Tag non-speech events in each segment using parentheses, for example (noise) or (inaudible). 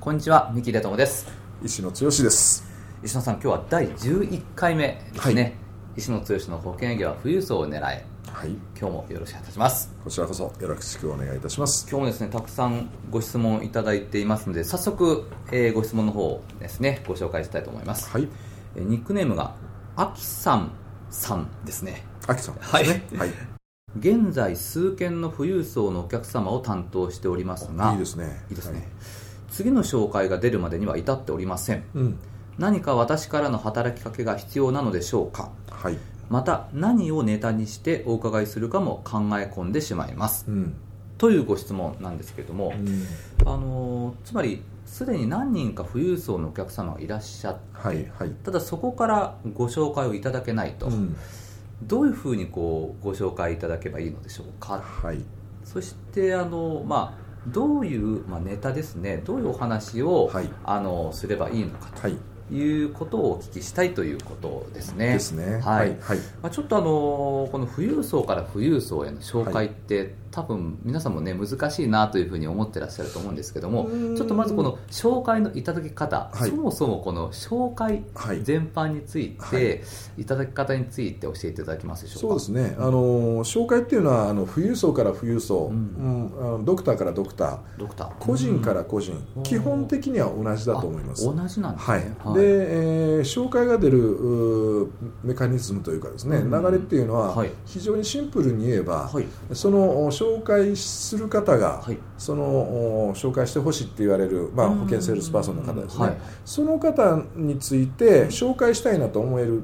こんにちは三木出友です。石野剛です。石野さん今日は第11回目ですね、はい、石野剛の保険営業は富裕層を狙え。はい、今日もよろしくお願いいたします。こちらこそよろしくお願いいたします。今日もですねたくさんご質問いただいていますので早速、えー、ご質問の方ですねご紹介したいと思います、はい、えー、ニックネームがあきさんさんですね。あきさん。ねはい、はい、現在数件の富裕層のお客様を担当しておりますがいいですね。いいですね、はい、次の紹介が出るまでには至っておりません、うん、何か私からの働きかけが必要なのでしょうか。はい。また何をネタにしてお伺いするかも考え込んでしまいます、うん、というご質問なんですけれども、うん、あのつまりすでに何人か富裕層のお客様がいらっしゃって、はいはい、ただそこからご紹介をいただけないと、うん、どういうふうにこうご紹介いただけばいいのでしょうか、はい、そしてあの、まあ、どういう、まあ、ネタですねどういうお話を、はい、あのすればいいのかと。いうことをお聞きしたいということですね。ですね。はい。はい、まあ、ちょっとあのこの富裕層から富裕層への紹介って、はい、多分皆さんもね難しいなというふうに思ってらっしゃると思うんですけどもちょっとまずこの紹介のいただき方、はい、そもそもこの紹介全般について、はい、いただき方について教えていただけますでしょうか？そうですね。あの紹介っていうのはあの富裕層から富裕層、うん、うん、ドクターからドクター。ドクター。個人から個人、うん、基本的には同じだと思います。同じなんですね、はい、で、えー、紹介が出るメカニズムというかですね、うん、流れっていうのは非常にシンプルに言えば、その紹介する方が、はい、その紹介してほしいって言われる、まあ、保険セールスパーソンの方ですね、はい、その方について紹介したいなと思える、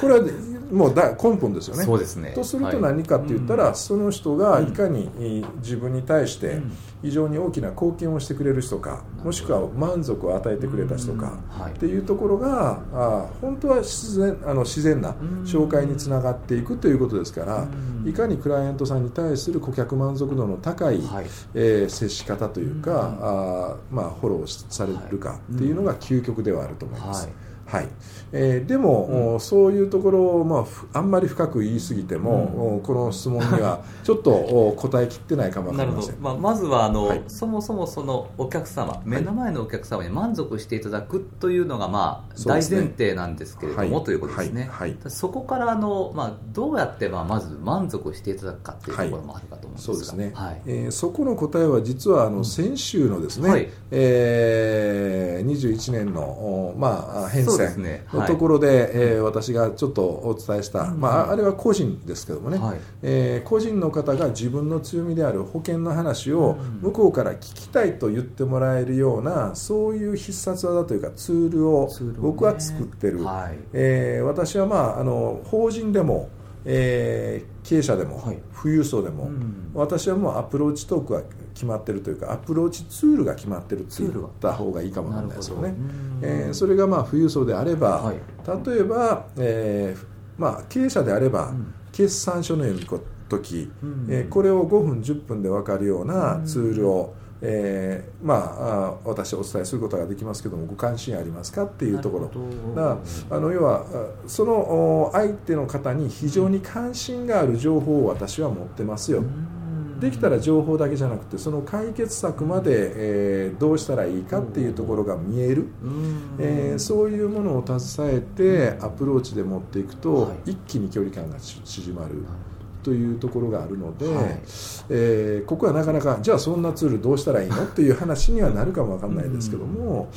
これはもうだ根本ですよね。そうですね。とすると何かって言ったら、はい、その人がいかに自分に対して非常に大きな貢献をしてくれる人か、もしくは満足を与えてくれた人か、っていうところがあ本当は自然あの自然な紹介につながっていくということですから、いかにクライアントさんに対する顧客満足度の高い、はい、えー、接し方というか、うん、あまあ、フォローされるかっていうのが究極ではあると思います。はいはい。えー、でも、うん、そういうところを、まあ、あんまり深く言い過ぎても、うん、この質問には (laughs) ちょっと答えきってないかもしれません。まあ、まずはあの、はい、そもそもそのお客様目の前のお客様に満足していただくというのが、まあ、大前提なんですけれども、ね、ということですね、はい、そこからあの、まあ、どうやって、まあ、まず満足していただくかというところもあるかと思うんですが、そうですね、はい。えー、そこの答えは実はあの先週のですね、はい。えー、21年の、まあ、変遷のところで、ね。はい、えー、私がちょっとお伝えした、まあ、あれは個人ですけどもね、はい、えー、個人の方が自分の強みである保険の話を向こうから聞きたいと言ってもらえるようなそういう必殺技というかツールを僕は作ってる、ねはい、えー、私は、まあ、あの法人でもえー、経営者でも、はい、富裕層でも、うん、私はもうアプローチトークは決まってるというかアプローチツールが決まってるって言った方がいいかもしれないですよね、えー、それがまあ富裕層であれば、はい、例えば、えーまあ、経営者であれば、うん、決算書の読み時、うん、えー、これを5分10分で分かるようなツールを、えー、まあ私お伝えすることができますけどもご関心ありますかっていうところ。だあの要はその相手の方に非常に関心がある情報を私は持ってますよ、できたら情報だけじゃなくてその解決策まで、えー、どうしたらいいかっていうところが見える、えー、そういうものを携えてアプローチで持っていくと、一気に距離感が縮まる。というところがあるので、はい、えー、ここはなかなかじゃあそんなツールどうしたらいいのっていう話にはなるかもわかんないですけども、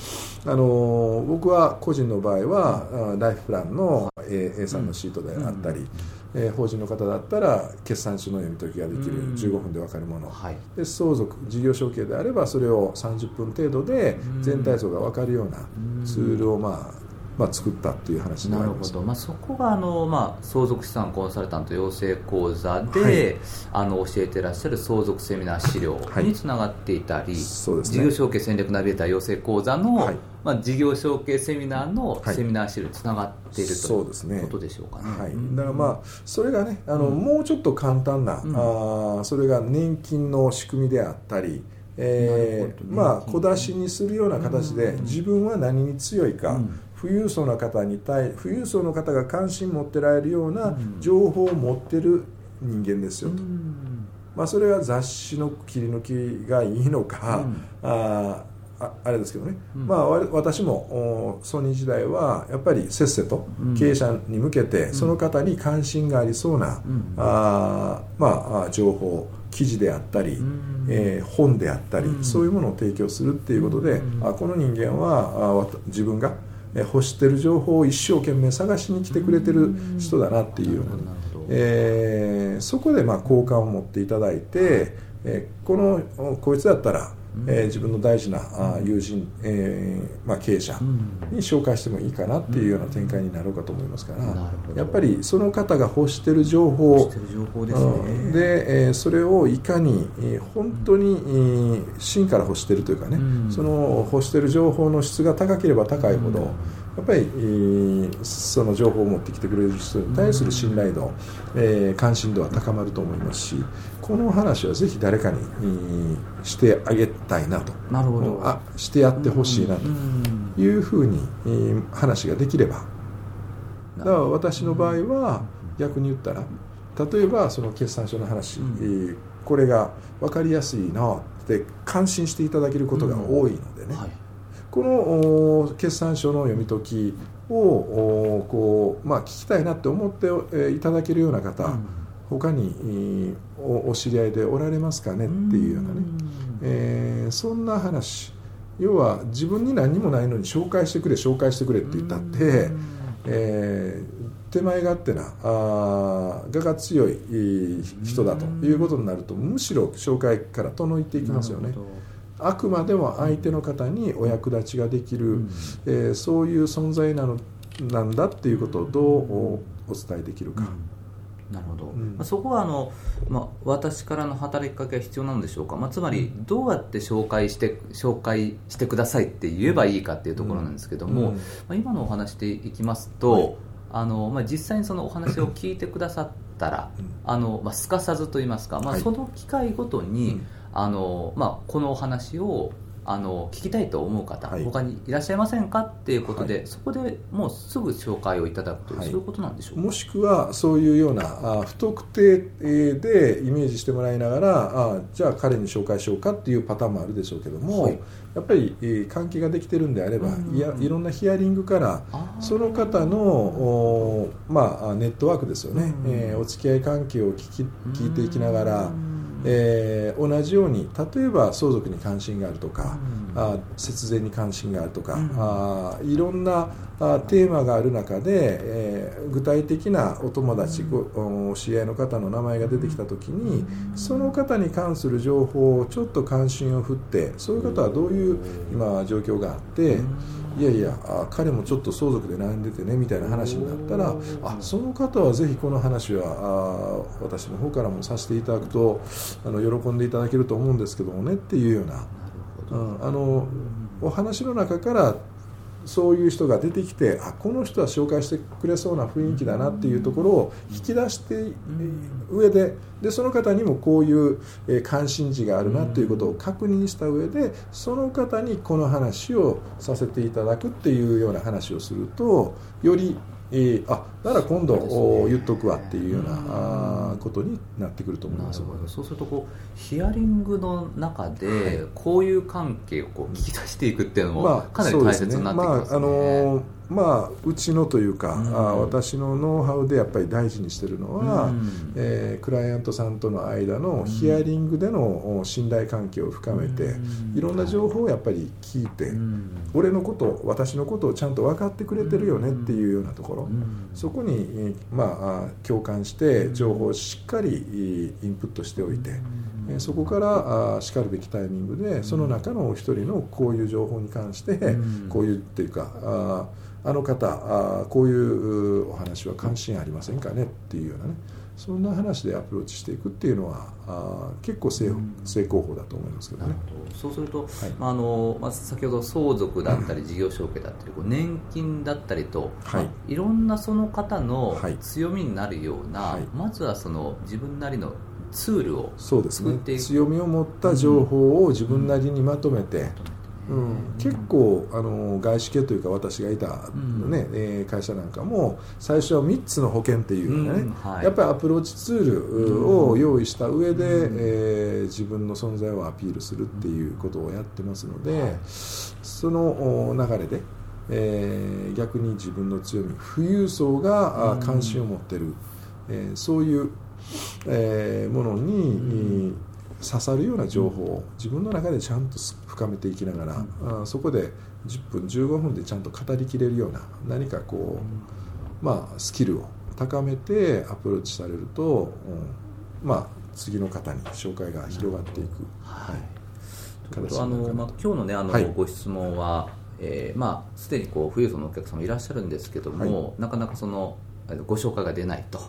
あの僕は個人の場合はライフプランの A, A さんのシートであったり、えー、法人の方だったら決算書の読み解きができる15分で分かるもの、はい、で相続事業承継であればそれを30分程度で全体像が分かるようなツールをまあまあ、作ったっていう話なるほど、まあ、そこがあの、まあ、相続資産コンサルタント養成講座で、はい、あの教えてらっしゃる相続セミナー資料につながっていたり、はいね、事業承継戦略ナビゲーター養成講座の、はい、まあ、事業承継セミナーのセミナー資料につながっている、ということでしょうかね。はい、だからまあそれがねあの、うん、もうちょっと簡単な、うん、あそれが年金の仕組みであったりえー、まあ小出しにするような形で自分は何に強いか、富裕層の方に対富裕層の方が関心持ってられるような情報を持ってる人間ですよと、まあ、それは雑誌の切り抜きがいいのか、あああれですけどね、うん、まあ、私もソニー時代はやっぱりせっせと経営者に向けてその方に関心がありそうな、うん、あまあ、情報記事であったり、うん、えー、本であったり、そういうものを提供するっていうことで、あこの人間はあ自分が欲してる情報を一生懸命探しに来てくれてる人だなっていうえー、そこでまあ好感を持っていただいて、えー、このこいつだったらえー、自分の大事なあ友人、えーまあ、経営者に紹介してもいいかなっていうような展開になろうかと思いますから、やっぱりその方が欲してる情報で、えー、それをいかに、えー、本当に、えー、真から欲してるというかね、その欲してる情報の質が高ければ高いほど、やっぱり、えー、その情報を持ってきてくれる人に対する信頼度、えー、関心度は高まると思いますしこの話はぜひ誰かに、えー、してあげたいなと。なるほど。あしてやってほしいなというふうに、えー、話ができれば。だから私の場合は逆に言ったら例えばその決算書の話、うん、えー、これが分かりやすいなって感心していただけることが多いのでね、うんはいこの決算書の読み解きをこう、まあ、聞きたいなって思っていただけるような方、うん、他にお知り合いでおられますかねっていうようなね、えー、そんな話要は自分に何にもないのに紹介してくれ紹介してくれって言ったって、えー、手前勝手なあ我が強い人だということになるとむしろ紹介から遠いていきますよね。あくまでも相手の方にお役立ちができる、うん、えー、そういう存在なのなんだっていうことをどうお伝えできるか。うん、なるほど、うん、まあ、そこはあの、まあ、私からの働きかけが必要なんでしょうか、まあ、つまりどうやって紹介して紹介してくださいって言えばいいかっていうところなんですけども、まあ、今のお話でいきますと、はい、あのまあ、実際にそのお話を聞いてくださったら、あのまあ、すかさずと言いますか、まあ、その機会ごとに、あの、まあ、このお話をあの聞きたいと思う方、はい、他にいらっしゃいませんかっていうことで、はい、そこでもうすぐ紹介をいただくという、はい、そういうことなんでしょうか？もしくはそういうようなあ不特定でイメージしてもらいながらあじゃあ彼に紹介しようかっていうパターンもあるでしょうけども、やっぱり、えー、関係ができてるんであれば、うん、いやいろんなヒアリングからその方のお、まあ、ネットワークですよね、うん、えー、お付き合い関係を聞き聞いていきながら、うんえー、同じように例えば相続に関心があるとか、うん、あ節税に関心があるとか、うん、あいろんなあテーマがある中で、えー、具体的なお友達、うん、お知り合いの方の名前が出てきた時に、その方に関する情報をちょっと関心を振ってそういう方はどういう今状況があって。いやいやあ彼もちょっと相続で悩んでてねみたいな話になったらあその方はぜひこの話はあ私の方からもさせていただくとあの喜んでいただけると思うんですけどもねっていうような、うん、あのお話の中からそういう人が出てきてあこの人は紹介してくれそうな雰囲気だなっていうところを引き出して上ででその方にもこういう関心事があるなということを確認した上でその方にこの話をさせていただくっていうような話をするとよりえー、あなら今度、ね、言っとくわっていうような、あことになってくると思います。そうするとこうヒアリングの中でこういう関係をこう聞き出していくっていうのもかなり大切になってきますね。まあ、あのーまあ、うちのというか、うん、あ私のノウハウでやっぱり大事にしてるのは、うん、えー、クライアントさんとの間のヒアリングでの信頼関係を深めて、うん、いろんな情報をやっぱり聞いて、俺のこと私のことをちゃんと分かってくれてるよねっていうようなところ、そこに、まあ、共感して情報をしっかりインプットしておいて。えそこからあしかるべきタイミングでその中のお一人のこういう情報に関して、こういうっていうかああの方あこういうお話は関心ありませんかねっていうようなねそんな話でアプローチしていくっていうのはあ結構成,、成功法だと思いますけどね。そうすると、はい、あのまあ、先ほど相続だったり事業承継だったり、こう年金だったりと、はい。まあ、いろんなその方の強みになるような、はい、まずはその自分なりのツールをそうですね。強みを持った情報を自分なりにまとめて、うん。うん、結構あの外資系というか私がいた、ねうん、会社なんかも最初は3つの保険っていうね、うん。はい、やっぱりアプローチツールを用意した上で、うん、えー、自分の存在をアピールするっていうことをやってますので、その流れで、えー、逆に自分の強み富裕層が関心を持ってる、えー、そういう、えー、ものに、刺さるような情報を自分の中でちゃんと深めていきながら、うん、そこで10分15分でちゃんと語りきれるような何かこう、まあ、スキルを高めてアプローチされると、うん、まあ、次の方に紹介が広がっていく。はい、あのまあ、今日の,、ね、あの、はい、ご質問は、えーまあ、すでにこう富裕層のお客様いらっしゃるんですけども、はい、なかなかそのご紹介が出ないと。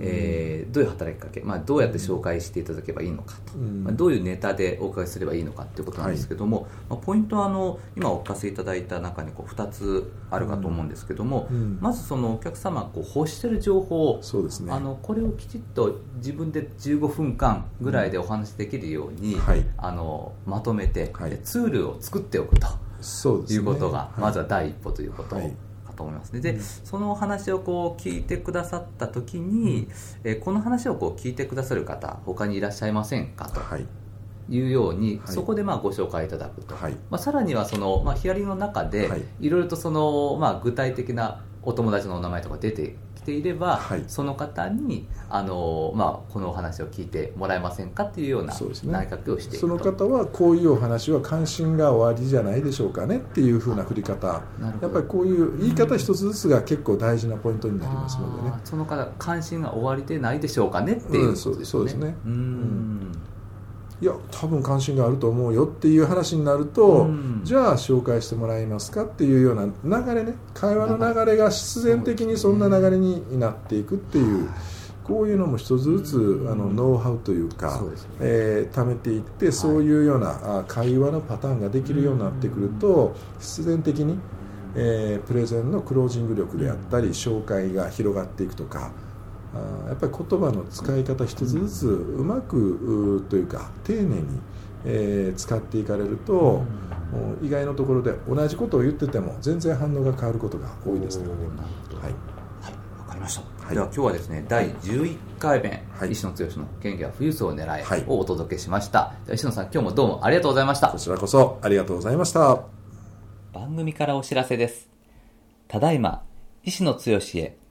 えー、どういう働きかけ、まあ、どうやって紹介していただけばいいのかと、まあ、どういうネタでお伺いすればいいのかということなんですけども、はい、まあ、ポイントはあの今お聞かせいただいた中にこう2つあるかと思うんですけども、うん。うん、まずそのお客様こう欲してる情報をそうです、ね、あのこれをきちっと自分で15分間ぐらいでお話しできるように、はい、あのまとめて、ツールを作っておくと。そうですね、いうことが、まずは第一歩ということを、と思いますね。で、うん、その話をこう聞いてくださった時に、うん、えこの話をこう聞いてくださる方他にいらっしゃいませんか？と。はい。いうように、はい、そこでまあご紹介いただくと、はい、まあ、さらにはその、まあ、ヒアリングの中で、いろいろとその、まあ、具体的なお友達のお名前とか出てていれば、はい、その方にあの、まあ、このお話を聞いてもらえませんかっていうような投げかけをしていくその方はこういうお話は関心が終わりじゃないでしょうかねっていうふうな振り方。やっぱりこういう言い方一つずつが結構大事なポイントになりますのでね。その方関心が終わりでないでしょうかねっていうね、うん、そうですね。うんいや多分関心があると思うよっていう話になると、うん、じゃあ紹介してもらえますかっていうような流れね。会話の流れが必然的にそんな流れになっていくっていう。こういうのも一つずつあのノウハウというか、うね。えー、貯めていってそういうような会話のパターンができるようになってくると必然的に、えー、プレゼンのクロージング力であったり紹介が広がっていくとかやっぱり言葉の使い方一つずつうまくというか丁寧に、えー、使っていかれると、うん、意外なところで同じことを言ってても全然反応が変わることが多いですからね。はい、はい、分かりました、はい、では今日はですね第11回目、はい、石野剛の「権限は富裕層を狙い」をお届けしました、石野さん今日もどうもありがとうございました。こちらこそありがとうございました。番組からお知らせです。ただいま石野剛へ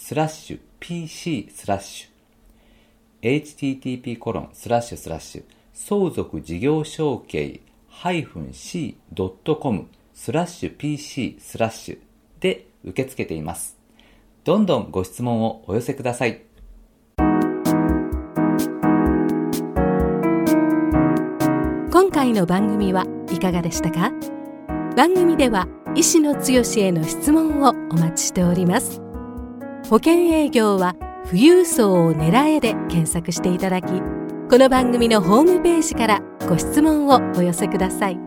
スラッシュ pc スラッシュ http コロンスラッシュスラッシュ相続事業承継 -c.com スラッシュ pc スラッシュで受け付けています。どんどんご質問をお寄せください。今回の番組はいかがでしたか？番組では医師の強への質問をお待ちしております。保険営業は富裕層を狙えで検索していただきこの番組のホームページからご質問をお寄せください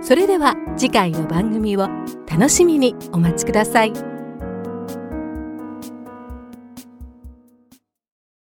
それでは次回の番組を楽しみにお待ちください。